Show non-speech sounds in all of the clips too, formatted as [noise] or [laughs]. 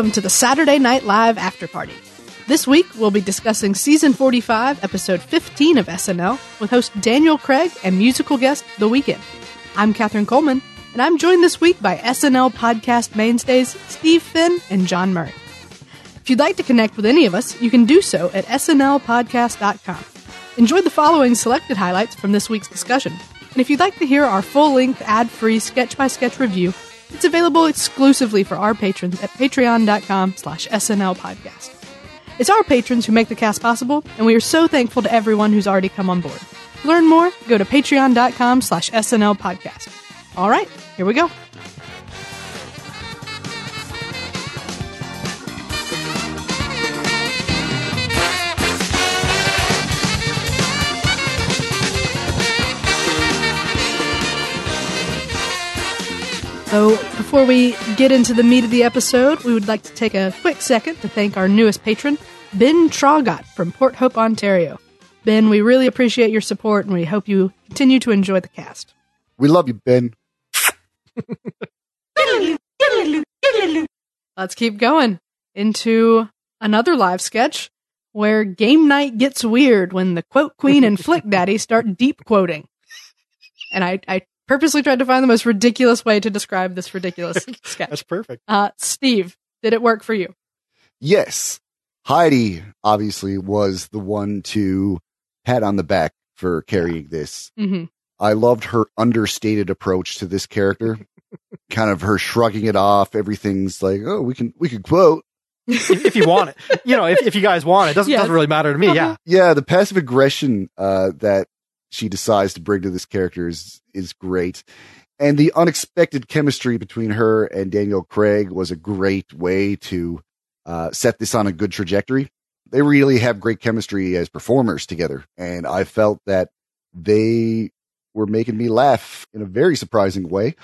Welcome to the Saturday Night Live After Party. This week, we'll be discussing season 45, episode 15 of SNL, with host Daniel Craig and musical guest The Weeknd. I'm Katherine Coleman, and I'm joined this week by SNL podcast mainstays Steve Finn and John Murray. If you'd like to connect with any of us, you can do so at snlpodcast.com. Enjoy the following selected highlights from this week's discussion. And if you'd like to hear our full length, ad free sketch by sketch review, it's available exclusively for our patrons at patreon.com slash SNL podcast. It's our patrons who make the cast possible, and we are so thankful to everyone who's already come on board. Learn more, go to patreon.com slash SNL podcast. All right, here we go. Before we get into the meat of the episode, we would like to take a quick second to thank our newest patron, Ben Traugot from Port Hope, Ontario. Ben, we really appreciate your support and we hope you continue to enjoy the cast. We love you, Ben. Let's keep going into another live sketch where game night gets weird when the quote queen and flick daddy start deep quoting. And I, I purposely tried to find the most ridiculous way to describe this ridiculous [laughs] [laughs] sketch. That's perfect. Uh, Steve, did it work for you? Yes. Heidi obviously was the one to pat on the back for carrying this. Mm-hmm. I loved her understated approach to this character. [laughs] kind of her shrugging it off. Everything's like, oh, we can, we can quote. if, if you want it, you know, if, if you guys want it, doesn't Yes. doesn't really matter to me. Yeah, Yeah. The passive aggression, uh, that she decides to bring to this character is, is great. And the unexpected chemistry between her and Daniel Craig was a great way to, uh, set this on a good trajectory. They really have great chemistry as performers together. And I felt that they were making me laugh in a very surprising way.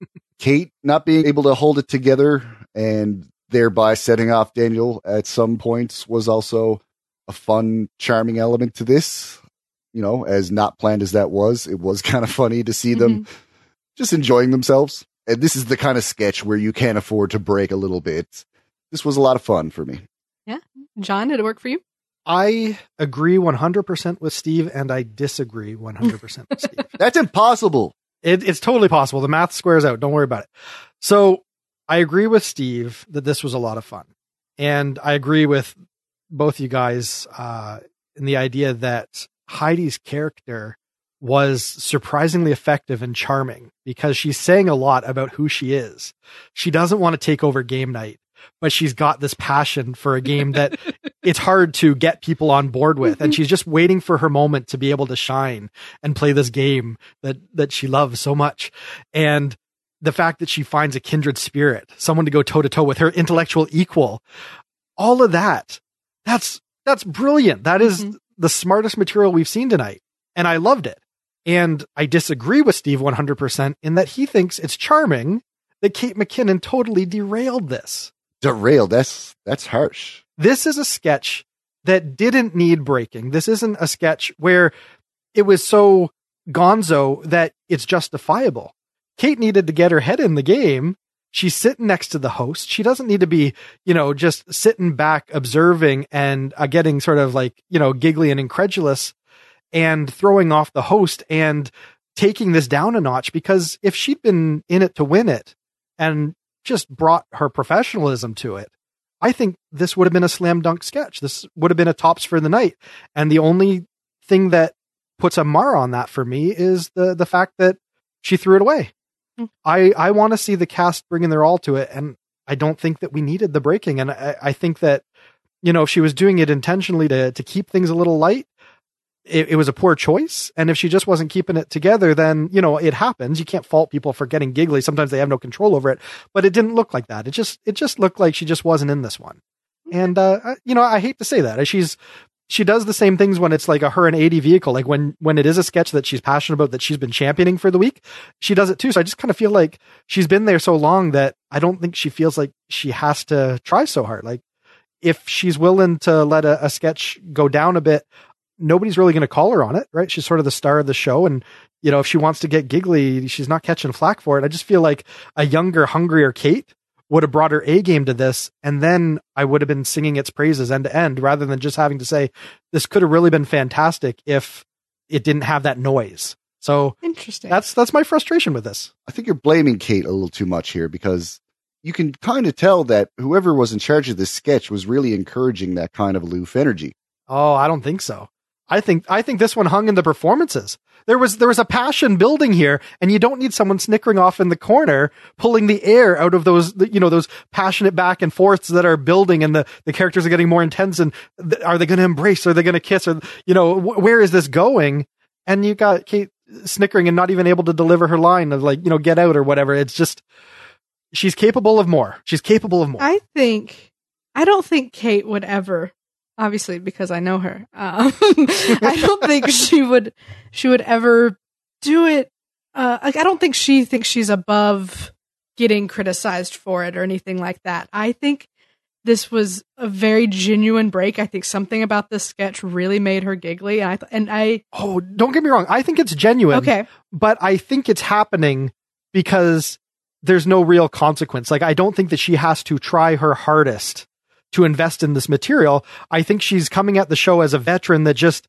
[laughs] Kate not being able to hold it together and thereby setting off Daniel at some points was also a fun, charming element to this. You know, as not planned as that was, it was [laughs] kind of funny to see them just enjoying themselves. And this is the kind of sketch where you can't afford to break a little bit. This was a lot of fun for me. Yeah. John, did it work for you? I agree 100% with Steve, and I disagree 100% with Steve. [laughs] That's impossible. It, it's totally possible. The math squares out. Don't worry about it. So I agree with Steve that this was a lot of fun. And I agree with both you guys uh, in the idea that Heidi's character was surprisingly effective and charming because she's saying a lot about who she is. She doesn't want to take over game night, but she's got this passion for a game that [laughs] it's hard to get people on board with. And she's just waiting for her moment to be able to shine and play this game that, that she loves so much. And the fact that she finds a kindred spirit, someone to go toe to toe with her intellectual equal, all of that, that's, that's brilliant. That is Mhm. The smartest material we've seen tonight. And I loved it. And I disagree with Steve 100% in that he thinks it's charming that Kate McKinnon totally derailed this. Derailed. That's, that's harsh. This is a sketch that didn't need breaking. This isn't a sketch where it was so gonzo that it's justifiable. Kate needed to get her head in the game. She's sitting next to the host. She doesn't need to be, you know, just sitting back observing and uh, getting sort of like, you know, giggly and incredulous and throwing off the host and taking this down a notch because if she'd been in it to win it and just brought her professionalism to it, I think this would have been a slam dunk sketch. This would have been a tops for the night. And the only thing that puts a mar on that for me is the the fact that she threw it away. Hmm. I I want to see the cast bringing their all to it, and I don't think that we needed the breaking. And I, I think that you know if she was doing it intentionally to to keep things a little light, it, it was a poor choice. And if she just wasn't keeping it together, then you know it happens. You can't fault people for getting giggly. Sometimes they have no control over it. But it didn't look like that. It just it just looked like she just wasn't in this one. And uh, you know, I hate to say that. She's she does the same things when it's like a her and Aidy vehicle. Like when when it is a sketch that she's passionate about that she's been championing for the week, she does it too. So I just kind of feel like she's been there so long that I don't think she feels like she has to try so hard. Like if she's willing to let a, a sketch go down a bit, nobody's really going to call her on it, right? She's sort of the star of the show. And, you know, if she wants to get giggly, she's not catching flack for it. I just feel like a younger, hungrier Kate would have brought her A game to this, and then I would have been singing its praises end to end rather than just having to say, this could have really been fantastic if it didn't have that noise. So Interesting. that's that's my frustration with this. I think you're blaming Kate a little too much here because you can kind of tell that whoever was in charge of this sketch was really encouraging that kind of aloof energy. Oh, I don't think so. I think I think this one hung in the performances. There was there was a passion building here, and you don't need someone snickering off in the corner, pulling the air out of those you know those passionate back and forths that are building, and the the characters are getting more intense. And th- are they going to embrace? Are they going to kiss? Or you know wh- where is this going? And you got Kate snickering and not even able to deliver her line of like you know get out or whatever. It's just she's capable of more. She's capable of more. I think I don't think Kate would ever obviously because I know her. Um, [laughs] I don't think she would she would ever do it uh like I don't think she thinks she's above getting criticized for it or anything like that. I think this was a very genuine break. I think something about this sketch really made her giggly and I th- and I oh, don't get me wrong. I think it's genuine. okay. but I think it's happening because there's no real consequence. Like, I don't think that she has to try her hardest to invest in this material. I think she's coming at the show as a veteran that just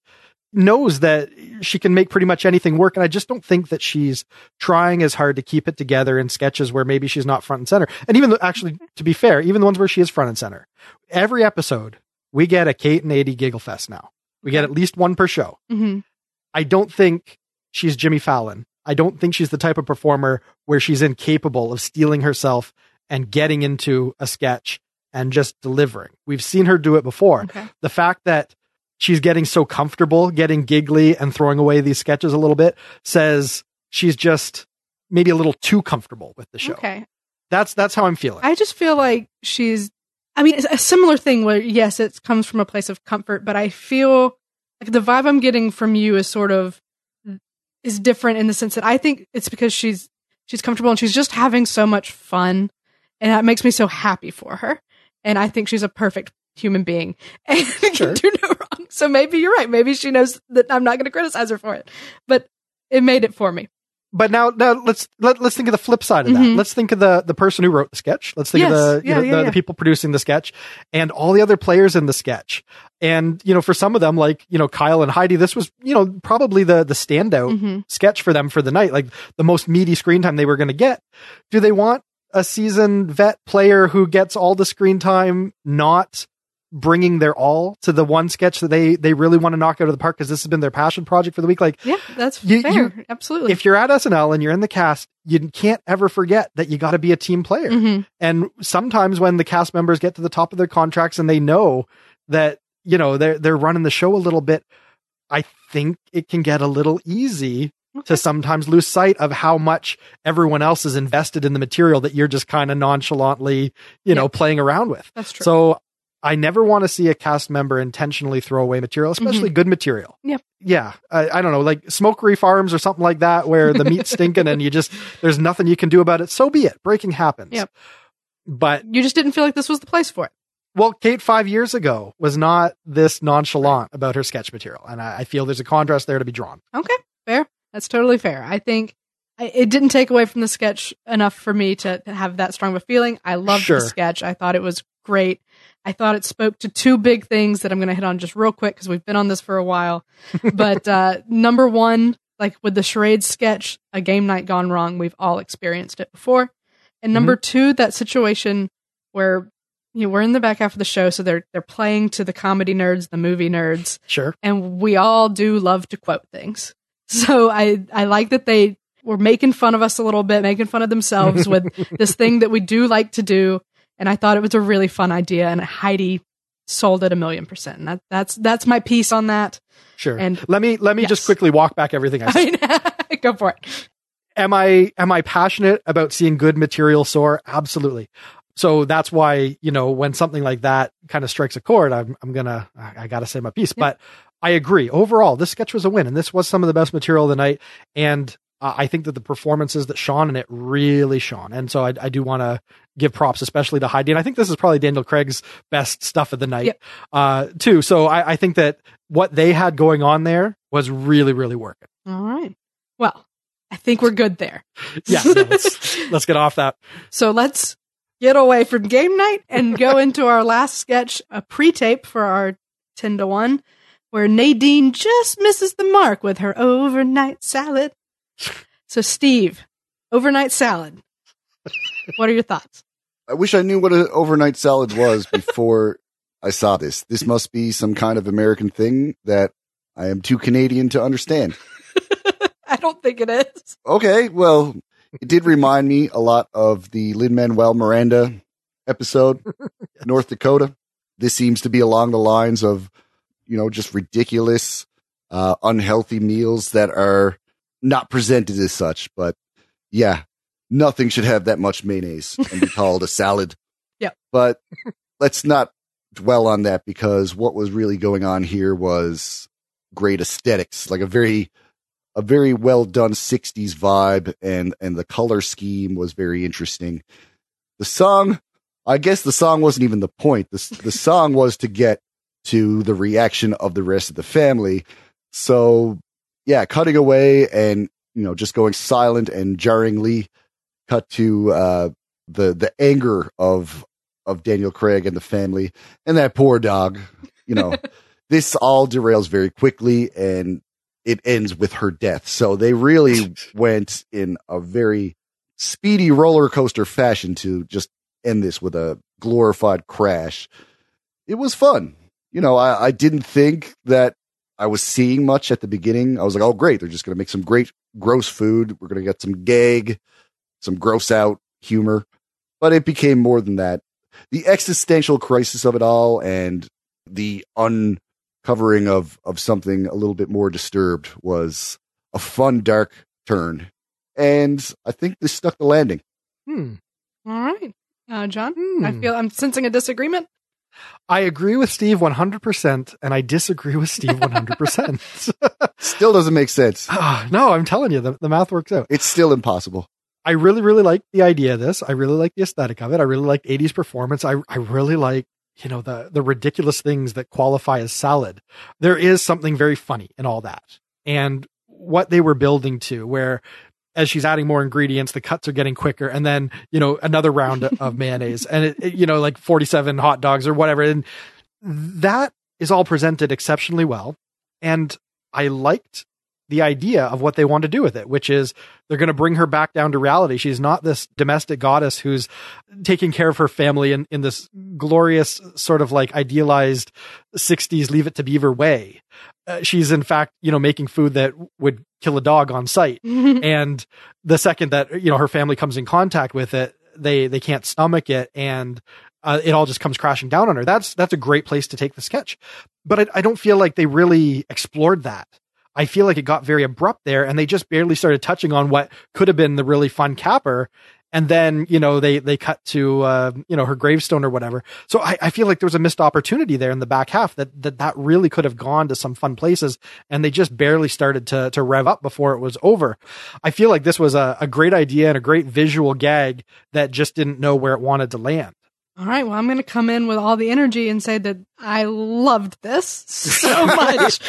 knows that she can make pretty much anything work. And I just don't think that she's trying as hard to keep it together in sketches where maybe she's not front and center. And even though, actually, to be fair, even the ones where she is front and center, every episode, we get a Kate and Aidy giggle fest now. We get at least one per show. hmm I don't think she's Jimmy Fallon. I don't think she's the type of performer where she's incapable of steeling herself and getting into a sketch and just delivering. We've seen her do it before. Okay. The fact that she's getting so comfortable, getting giggly and throwing away these sketches a little bit says she's just maybe a little too comfortable with the show. Okay. That's that's how I'm feeling. I just feel like she's. I mean, it's a similar thing where yes, it comes from a place of comfort, but I feel like the vibe I'm getting from you is sort of is different in the sense that I think it's because she's she's comfortable and she's just having so much fun, and that makes me so happy for her. And I think she's a perfect human being [laughs] and Sure. can do no wrong. So maybe you're right. Maybe she knows that I'm not going to criticize her for it, but it made it for me. but now, now let's let, let's think of the flip side of that. Mhm. Let's think of the the person who wrote the sketch. Let's think Yes. of the you Yeah, know, yeah, the, yeah. the people producing the sketch and all the other players in the sketch. And you know, for some of them, like you know Kyle and Heidi, this was you know probably the the standout Mhm. sketch for them for the night, like the most meaty screen time they were going to get. Do they want a seasoned vet player who gets all the screen time, not bringing their all to the one sketch that they they really want to knock out of the park because this has been their passion project for the week? Like Yeah, that's You- fair. you- Absolutely. if you're at SNL and you're in the cast, you can't ever forget that you got to be a team player. Mhm. And sometimes when the cast members get to the top of their contracts and they know that, you know, they're they're running the show a little bit, I think it can get a little easy. To sometimes lose sight of how much everyone else is invested in the material that you're just kind of nonchalantly, you know, playing around with. That's true. So I never want to see a cast member intentionally throw away material, especially mm-hmm. good material. Yep. Yeah. I, I don't know, like smokery farms or something like that, where the meat's stinking and you just, there's nothing you can do about it. So be it. Breaking happens. Yep. But, you just didn't feel like this was the place for it. well, Kate five years ago was not this nonchalant about her sketch material. And I, I feel there's a contrast there to be drawn. Okay. That's totally fair. I think I, it didn't take away from the sketch enough for me to, have that strong of a feeling. I loved Sure. the sketch. I thought it was great. I thought it spoke to two big things that I'm going to hit on just real quick because we've been on this for a while. [laughs] but uh, number one, like with the charade sketch, a game night gone wrong. We've all experienced it before. And number two, that situation where you know, we're in the back half of the show, so they're they're playing to the comedy nerds, the movie nerds, Sure. and we all do love to quote things. [laughs] So I I like that they were making fun of us a little bit, making fun of themselves [laughs] with this thing that we do like to do, and I thought it was a really fun idea, and Heidi sold it a million percent. And that that's that's my piece on that. Sure. And- let me, let me just quickly walk back everything I [laughs] said. I mean, go for it. am I am I passionate about seeing good material soar? Absolutely. So that's why you know when something like that kind of strikes a chord, I'm I'm gonna I, I gotta say my piece. But I agree. Overall, this sketch was a win, and this was some of the best material of the night. And uh, I think that the performances that shone in it really shone. And so I, I do want to give props, especially to Heidi. And I think this is probably Daniel Craig's best stuff of the night, Yep. uh, too. So I, I think that what they had going on there was really, really working. All right. Well, I think we're good there. [laughs] Yeah, no, let's, let's get off that. So let's get away from game night and go [laughs] into our last sketch, a pre-tape for our 10 to 1, where Nadine just misses the mark with her overnight salad. So, Steve, overnight salad. What are your thoughts? I wish I knew what an overnight salad was [laughs] before I saw this. This must be some kind of American thing that I am too Canadian to understand. [laughs] I don't think it is. Okay, well, it did remind me a lot of the Lin Manuel Miranda episode, [laughs] North Dakota. This seems to be along the lines of, you know, just ridiculous, uh, unhealthy meals that are not presented as such. But yeah, nothing should have that much mayonnaise and be called a salad. [laughs] Yeah. But let's not dwell on that because what was really going on here was great aesthetics, like a very a very well done 60s vibe and and the color scheme was very interesting. The song, I guess the song wasn't even the point. The the song was to get to the reaction of the rest of the family. So, yeah, cutting away and you know just going silent and jarringly cut to uh the the anger of of Daniel Craig and the family and that poor dog, you know. [laughs] this all derails very quickly and it ends with her death. So they really [laughs] went in a very speedy roller coaster fashion to just end this with a glorified crash. It was fun. You know, I, I didn't think that I was seeing much at the beginning. I was like, oh, great. They're just going to make some great gross food. We're going to get some gag, some gross out humor. But it became more than that. The existential crisis of it all and the uncovering of, of something a little bit more disturbed was a fun, dark turn. And I think this stuck the landing. Hmm. All right. Uh, John, Hmm. I feel I'm sensing a disagreement. I agree with Steve 100%, and I disagree with Steve 100%. [laughs] Still doesn't make sense. [sighs] No, I'm telling you, the, the math works out. It's still impossible. I really, really like the idea of this. I really like the aesthetic of it. I really like Aidy's performance. I, I really like, you know, the, the ridiculous things that qualify as salad. There is something very funny in all that. And what they were building to, where as she's adding more ingredients, the cuts are getting quicker. And then, you know, another round [laughs] of mayonnaise and, it, it, you know, like 47 hot dogs or whatever. And that is all presented exceptionally well. And I liked the idea of what they want to do with it, which is they're going to bring her back down to reality. She's not this domestic goddess who's taking care of her family in, in this glorious sort of like idealized 60s leave it to beaver way. Uh, she's in fact, you know, making food that would kill a dog on sight. [laughs] and the second that, you know, her family comes in contact with it, they, they can't stomach it and uh, it all just comes crashing down on her. That's, that's a great place to take the sketch. But I, I don't feel like they really explored that. I feel like it got very abrupt there and they just barely started touching on what could have been the really fun capper. And then, you know, they, they cut to, uh, you know, her gravestone or whatever. So I, I feel like there was a missed opportunity there in the back half that, that that really could have gone to some fun places. And they just barely started to, to rev up before it was over. I feel like this was a, a great idea and a great visual gag that just didn't know where it wanted to land. All right. Well, I'm going to come in with all the energy and say that I loved this [laughs] so [laughs] much.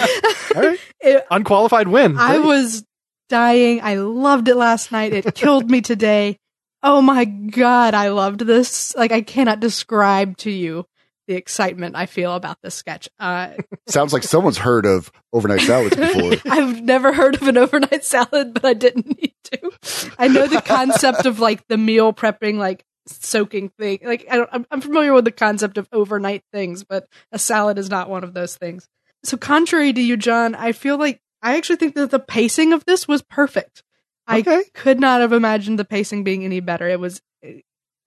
All right. [laughs] It- Unqualified win. I was dying. I loved it last night. It killed me today. Oh my God. I loved this. Like, I cannot describe to you the excitement I feel about this sketch. Uh, Sounds like someone's heard of overnight salads before. I've never heard of an overnight salad, but I didn't need to. I know the concept of like the meal prepping, like soaking thing. Like I don't, I'm, I'm familiar with the concept of overnight things, but a salad is not one of those things. So contrary to you, John, I feel like I actually think that the pacing of this was perfect. I could not have imagined the pacing being any better. It was,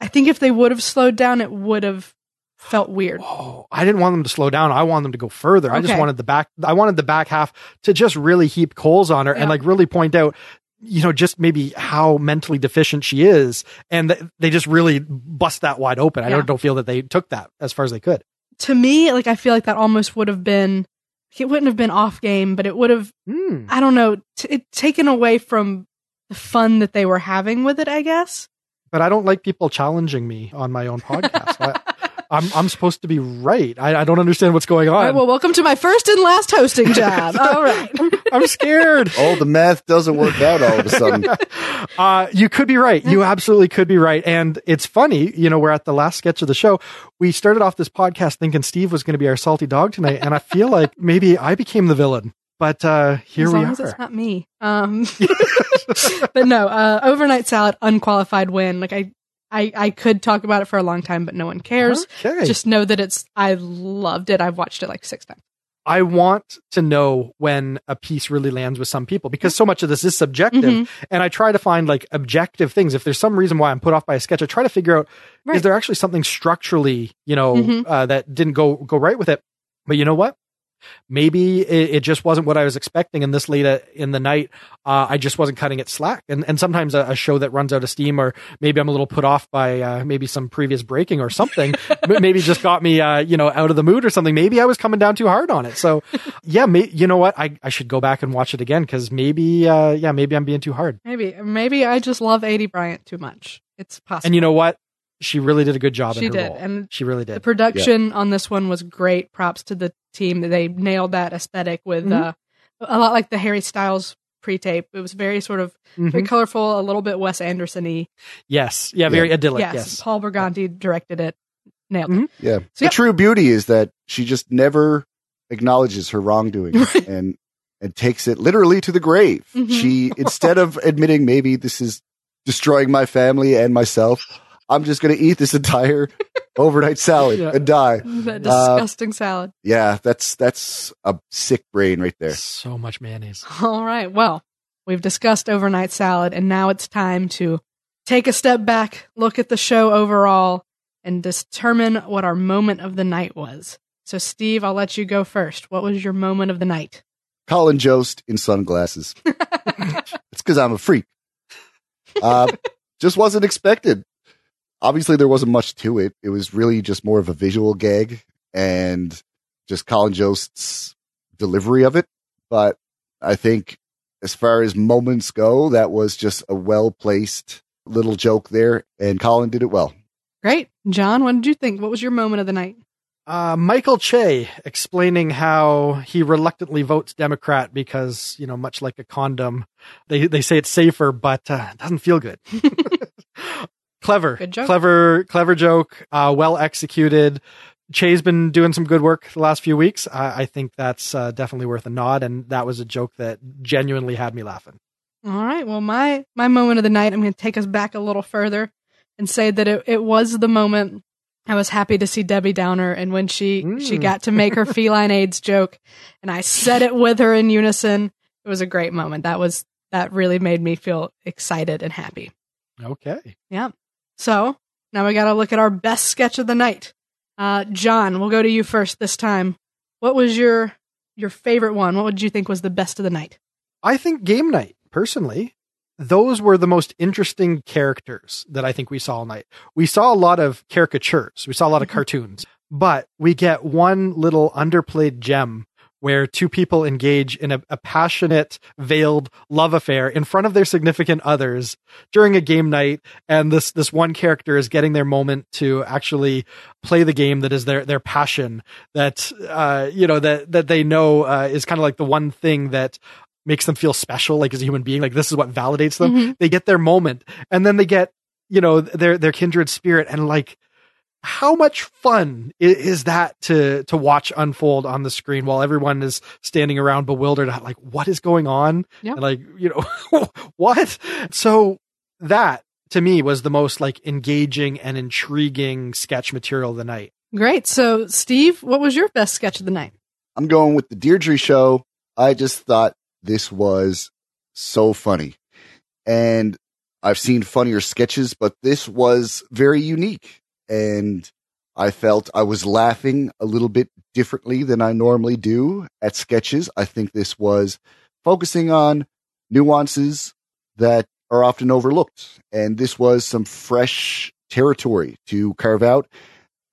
I think if they would have slowed down, it would have felt weird. Oh, I didn't want them to slow down. I wanted them to go further. I just wanted the back, I wanted the back half to just really heap coals on her Yeah. and like really point out, you know, just maybe how mentally deficient she is. And th- they just really bust that wide open. I Yeah. don't, don't feel that they took that as far as they could. To me, like I feel like that almost would have been, it wouldn't have been off game, but it would have Hmm. I don't know, t- it taken away from the fun that they were having with it, I guess. But I don't like people challenging me on my own podcast. I, I'm I'm supposed to be right. I, I don't understand what's going on. All right, well, welcome to my first and last hosting job. [laughs] All right. I'm scared. [laughs] Oh, the math doesn't work out all of a sudden. [laughs] Uh, you could be right. You absolutely could be right. And it's funny, you know, we're at the last sketch of the show. We started off this podcast thinking Steve was going to be our salty dog tonight. And I feel like maybe I became the villain. But uh, here as we long are. as it's not me. Um, but no, uh, overnight salad, unqualified win. Like I, I, I could talk about it for a long time, but no one cares. Okay. Just know that it's. I loved it. I've watched it like six times. I want to know when a piece really lands with some people because so much of this is subjective. Mhm. And I try to find like objective things. If there's some reason why I'm put off by a sketch, I try to figure out Right. is there actually something structurally, you know, Mhm. uh, that didn't go go right with it. But you know what? Maybe it, it just wasn't what I was expecting. And this late in the night, uh, I just wasn't cutting it slack. And and sometimes a, a show that runs out of steam, or maybe I'm a little put off by uh, maybe some previous breaking or something, [laughs] maybe just got me, uh, you know, out of the mood or something. Maybe I was coming down too hard on it. So [laughs] yeah, may, you know what? I, I should go back and watch it again because maybe, uh, yeah, maybe I'm being too hard. Maybe, maybe I just love Aidy Bryant too much. It's possible. And you know what? She really did a good job She in her did, role. and she really did. the production on this one was great. Props to the team. They nailed that aesthetic with Mhm. uh, a lot like the Harry Styles pre-tape. It was very sort of very Mhm. colorful, a little bit Wes Anderson-y. Yes. Yeah. Very idyllic. yes, Yes. Paul Briganti directed it. Nailed Mhm. it. Yeah. So, the yeah. true beauty is that she just never acknowledges her wrongdoing [laughs] Right. and and takes it literally to the grave. Mhm. She instead of admitting maybe this is destroying my family and myself, I'm just going to eat this entire [laughs] overnight salad Yeah. and die. That disgusting salad. Yeah, that's that's a sick brain right there. So much mayonnaise. All right. Well, we've discussed overnight salad, and now it's time to take a step back, look at the show overall, and determine what our moment of the night was. So, Steve, I'll let you go first. What was your moment of the night? Colin Jost in sunglasses. [laughs] it's because I'm a freak. Uh, [laughs] just wasn't expected. Obviously, there wasn't much to it. It was really just more of a visual gag and just Colin Jost's delivery of it. But I think as far as moments go, that was just a well placed little joke there, and Colin did it well. Great. John, what did you think? What was your moment of the night? Uh, Michael Che explaining how he reluctantly votes Democrat because, you know, much like a condom, they, they say it's safer, but uh, it doesn't feel good. [laughs] clever, Good joke. clever, clever joke. Uh, well executed. Che's been doing some good work the last few weeks. I, I think that's uh, definitely worth a nod, and that was a joke that genuinely had me laughing. All right. Well, my my moment of the night, I'm going to take us back a little further and say that it, it was the moment I was happy to see Debbie Downer and when she she Mm. got to make her [laughs] feline AIDS joke and I said it with her in unison. It was a great moment. That was that really made me feel excited and happy. Okay. Yeah. So now we got to look at our best sketch of the night. Uh, John, we'll go to you first this time. What was your your favorite one? What would you think was the best of the night? I think game night, personally, those were the most interesting characters that I think we saw all night. We saw a lot of caricatures, we saw a lot of Mhm. cartoons, but we get one little underplayed gem where two people engage in a, a passionate, veiled love affair in front of their significant others during a game night. And this, this one character is getting their moment to actually play the game that is their, their passion that, uh, you know, that, that they know, uh, is kind of like the one thing that makes them feel special, like as a human being, like this is what validates them. Mhm. They get their moment and then they get, you know, their, their kindred spirit and like, how much fun is that to to watch unfold on the screen while everyone is standing around bewildered like what is going on Yeah. and like you know [laughs] what so that to me was the most like engaging and intriguing sketch material of the night Great. So, Steve, what was your best sketch of the night? I'm going with the Deirdre show. I just thought this was so funny. And I've seen funnier sketches, but this was very unique. And I felt I was laughing a little bit differently than I normally do at sketches. I think this was focusing on nuances that are often overlooked. And this was some fresh territory to carve out.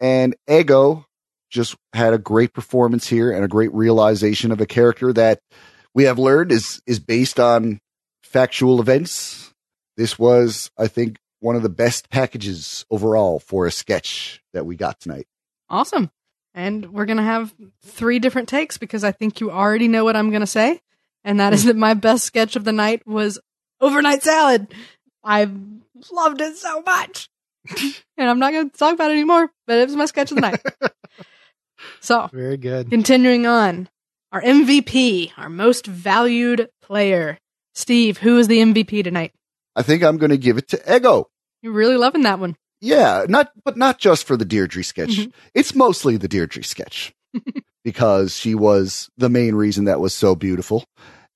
And Ego just had a great performance here and a great realization of a character that we have learned is is based on factual events. This was, I think, one of the best packages overall for a sketch that we got tonight. Awesome. And we're going to have three different takes because I think you already know what I'm going to say. And that is that my best sketch of the night was Overnight Salad. I loved it so much. [laughs] and I'm not going to talk about it anymore, but it was my sketch of the night. [laughs] so, Very good. continuing on, our MVP, our most valued player. Steve, who is the MVP tonight? I think I'm going to give it to Ego. You're really loving that one. Yeah, not but not just for the Deirdre sketch. Mhm. It's mostly the Deirdre sketch [laughs] because she was the main reason that was so beautiful,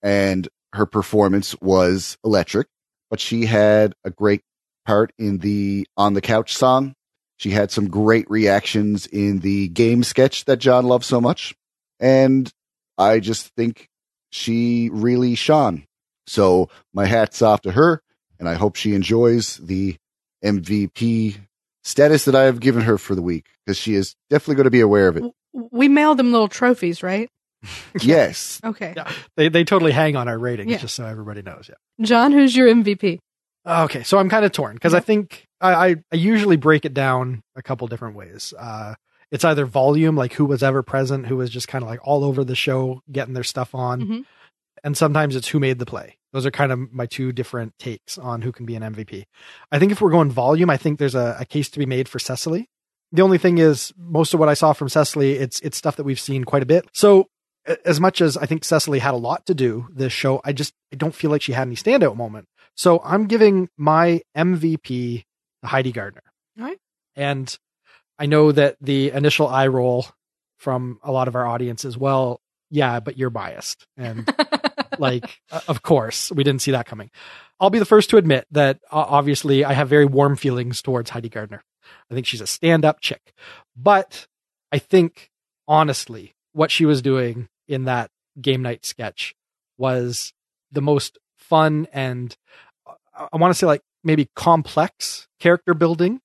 and her performance was electric. But she had a great part in the on the couch song. She had some great reactions in the game sketch that John loves so much, and I just think she really shone. So my hats off to her, and I hope she enjoys the MVP status that I have given her for the week because she is definitely going to be aware of it. We mailed them little trophies, right? [laughs] [laughs] yes. Okay. Yeah. They they totally hang on our ratings, Yeah. just so everybody knows. Yeah. John, who's your MVP? Okay, so I'm kind of torn because I think I, I I usually break it down a couple different ways. Uh, it's either volume, like who was ever present, who was just kind of like all over the show, getting their stuff on, Mhm. and sometimes it's who made the play. Those are kind of my two different takes on who can be an MVP. I think if we're going volume, I think there's a, a case to be made for Cecily. The only thing is, most of what I saw from Cecily, it's it's stuff that we've seen quite a bit. So as much as I think Cecily had a lot to do this show, I just I don't feel like she had any standout moment. So I'm giving my MVP Heidi Gardner. All right. And I know that the initial eye roll from a lot of our audience as well. Yeah, but you're biased. And [laughs] like, uh, of course, we didn't see that coming. I'll be the first to admit that uh, obviously I have very warm feelings towards Heidi Gardner. I think she's a stand up chick. But I think, honestly, what she was doing in that game night sketch was the most fun and uh, I want to say like maybe complex character building.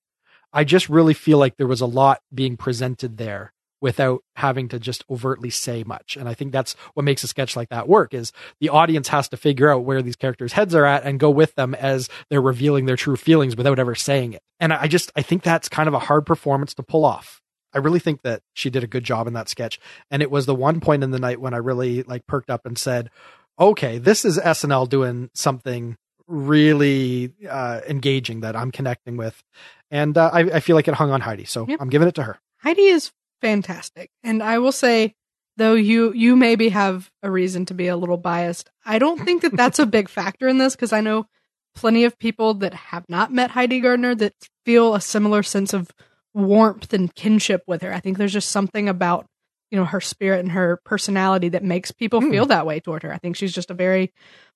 I just really feel like there was a lot being presented there without having to just overtly say much. And I think that's what makes a sketch like that work is the audience has to figure out where these characters' heads are at and go with them as they're revealing their true feelings without ever saying it. And I just I think that's kind of a hard performance to pull off. I really think that she did a good job in that sketch. And it was the one point in the night when I really like perked up and said, okay, this is SNL doing something really uh, engaging that I'm connecting with. And uh, I, I feel like it hung on Heidi. So Yep. I'm giving it to her. Heidi is fantastic. And I will say, though you you maybe have a reason to be a little biased, I don't think that that's a big factor in this because I know plenty of people that have not met Heidi Gardner that feel a similar sense of warmth and kinship with her. I think there's just something about you know her spirit and her personality that makes people Hmm. feel that way toward her. I think she's just a very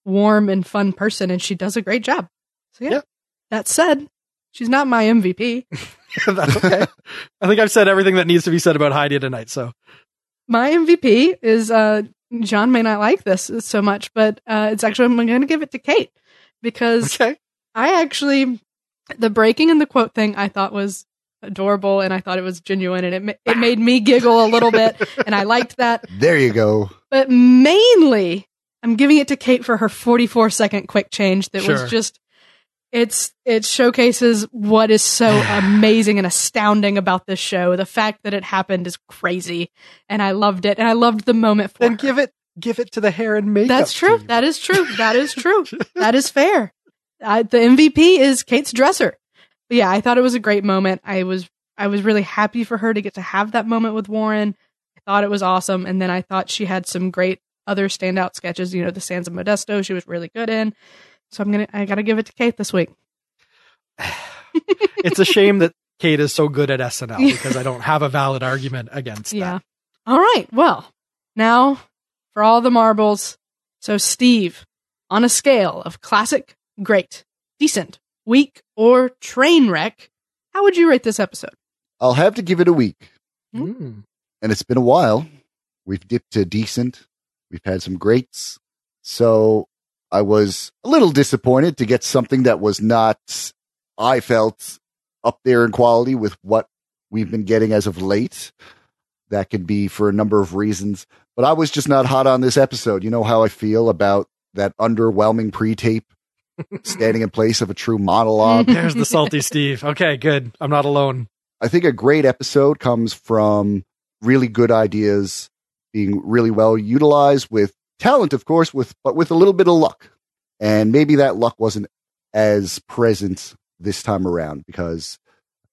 warm and fun person, and she does a great job. So yeah. Yeah. That said, she's not my MVP. [laughs] [laughs] That's okay. [laughs] I think I've said everything that needs to be said about Heidi tonight. So my MVP is uh John may not like this so much, but uh it's actually I'm going to give it to Kate because okay, I actually the breaking and the quote thing I thought was adorable and I thought it was genuine and it it made me giggle a little bit [laughs] and I liked that. There you go. But mainly I'm giving it to Kate for her 44 second quick change that Sure. was just it's it showcases what is so [sighs] amazing and astounding about this show. The fact that it happened is crazy and I loved it and I loved the moment for then her. give it give it to the hair and makeup. That's true. team. That is true. That is [laughs] true. that is fair. I, the MVP is Kate's dresser. But yeah, I thought it was a great moment. I was I was really happy for her to get to have that moment with Warren. I thought it was awesome, and then I thought she had some great other standout sketches. You know, the Sands of Modesto, she was really good in. So I'm gonna I gotta give it to Kate this weak. it's a [laughs] shame that Kate is so good at SNL [laughs] because I don't have a valid argument against Yeah. All right. Well, now for all the marbles. So Steve, on a scale of classic, great, decent, weak, or train wreck, how would you rate this episode? I'll have to give it a week. Mm. And it's been a while. We've dipped to decent. We've had some greats. So I was a little disappointed to get something that was not, I felt, up there in quality with what we've been getting as of late. That could be for a number of reasons. But I was just not hot on this episode. You know how I feel about that underwhelming pre tape [laughs] standing in place of a true monologue. [laughs] There's the salty Steve. Okay, good. I'm not alone. I think a great episode comes from really good ideas being really well utilized with talent, of course, with but with a little bit of luck. And maybe that luck wasn't as present this time around because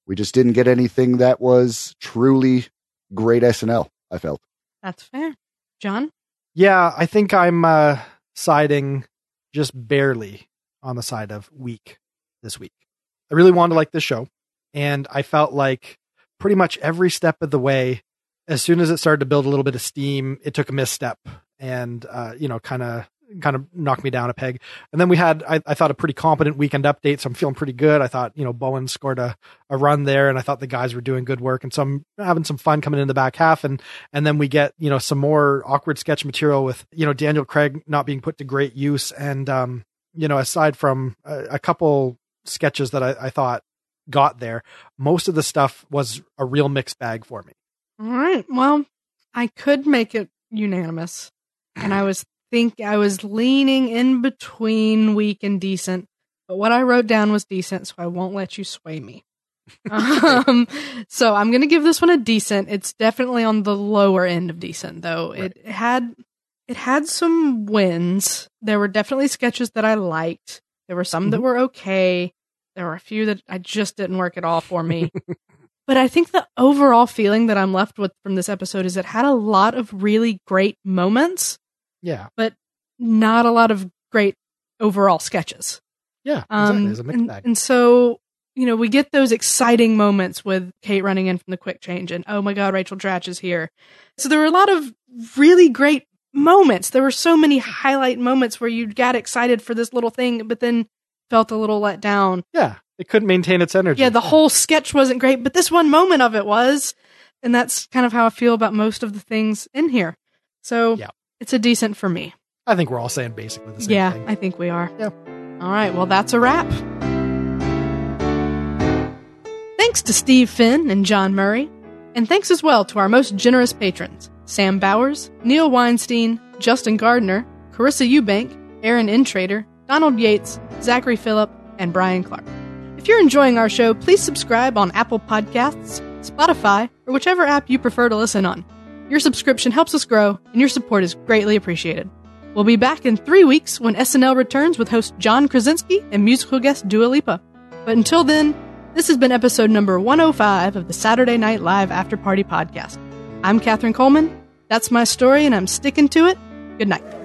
we just didn't get anything that was truly great SNL, I felt. That's fair. John? Yeah, I think I'm uh, siding just barely on the side of weak this week. I really wanted to like this show, and I felt like pretty much every step of the way, as soon as it started to build a little bit of steam, it took a misstep and uh, you know, kind of kind of knocked me down a peg. And then we had, I, I, thought, a pretty competent weekend update. So I'm feeling pretty good. I thought, you know, Bowen scored a, a run there and I thought the guys were doing good work. And so I'm having some fun coming in the back half. And, and then we get, you know, some more awkward sketch material with, you know, Daniel Craig not being put to great use. And, um, you know, aside from a, a couple sketches that I, I thought got there, most of the stuff was a real mixed bag for me. All right. Well, I could make it unanimous. And I was think I was leaning in between weak and decent, but what I wrote down was decent, so I won't let you sway me. [laughs] um, so I'm gonna give this one a decent. It's definitely on the lower end of decent, though. Right. It had it had some wins. There were definitely sketches that I liked. There were some mm-hmm. that were okay. There were a few that I just didn't work at all for me. [laughs] but I think the overall feeling that I'm left with from this episode is it had a lot of really great moments yeah. But not a lot of great overall sketches. Yeah. Um, exactly. and, and so, you know, we get those exciting moments with Kate running in from the quick change and, oh my God, Rachel Dratch is here. So there were a lot of really great moments. There were so many highlight moments where you got excited for this little thing, but then felt a little let down. Yeah. It couldn't maintain its energy. Yeah. The whole sketch wasn't great, but this one moment of it was. And that's kind of how I feel about most of the things in here. So yeah. It's a decent for me. I think we're all saying basically the same yeah, thing. Yeah, I think we are. Yeah. All right, well, that's a wrap. Thanks to Steve Finn and John Murray. And thanks as well to our most generous patrons Sam Bowers, Neil Weinstein, Justin Gardner, Carissa Eubank, Aaron Intrader, Donald Yates, Zachary Phillip, and Brian Clark. If you're enjoying our show, please subscribe on Apple Podcasts, Spotify, or whichever app you prefer to listen on. Your subscription helps us grow, and your support is greatly appreciated. We'll be back in three weeks when SNL returns with host John Krasinski and musical guest Dua Lipa. But until then, this has been episode number 105 of the Saturday Night Live After Party podcast. I'm Katherine Coleman. That's my story, and I'm sticking to it. Good night.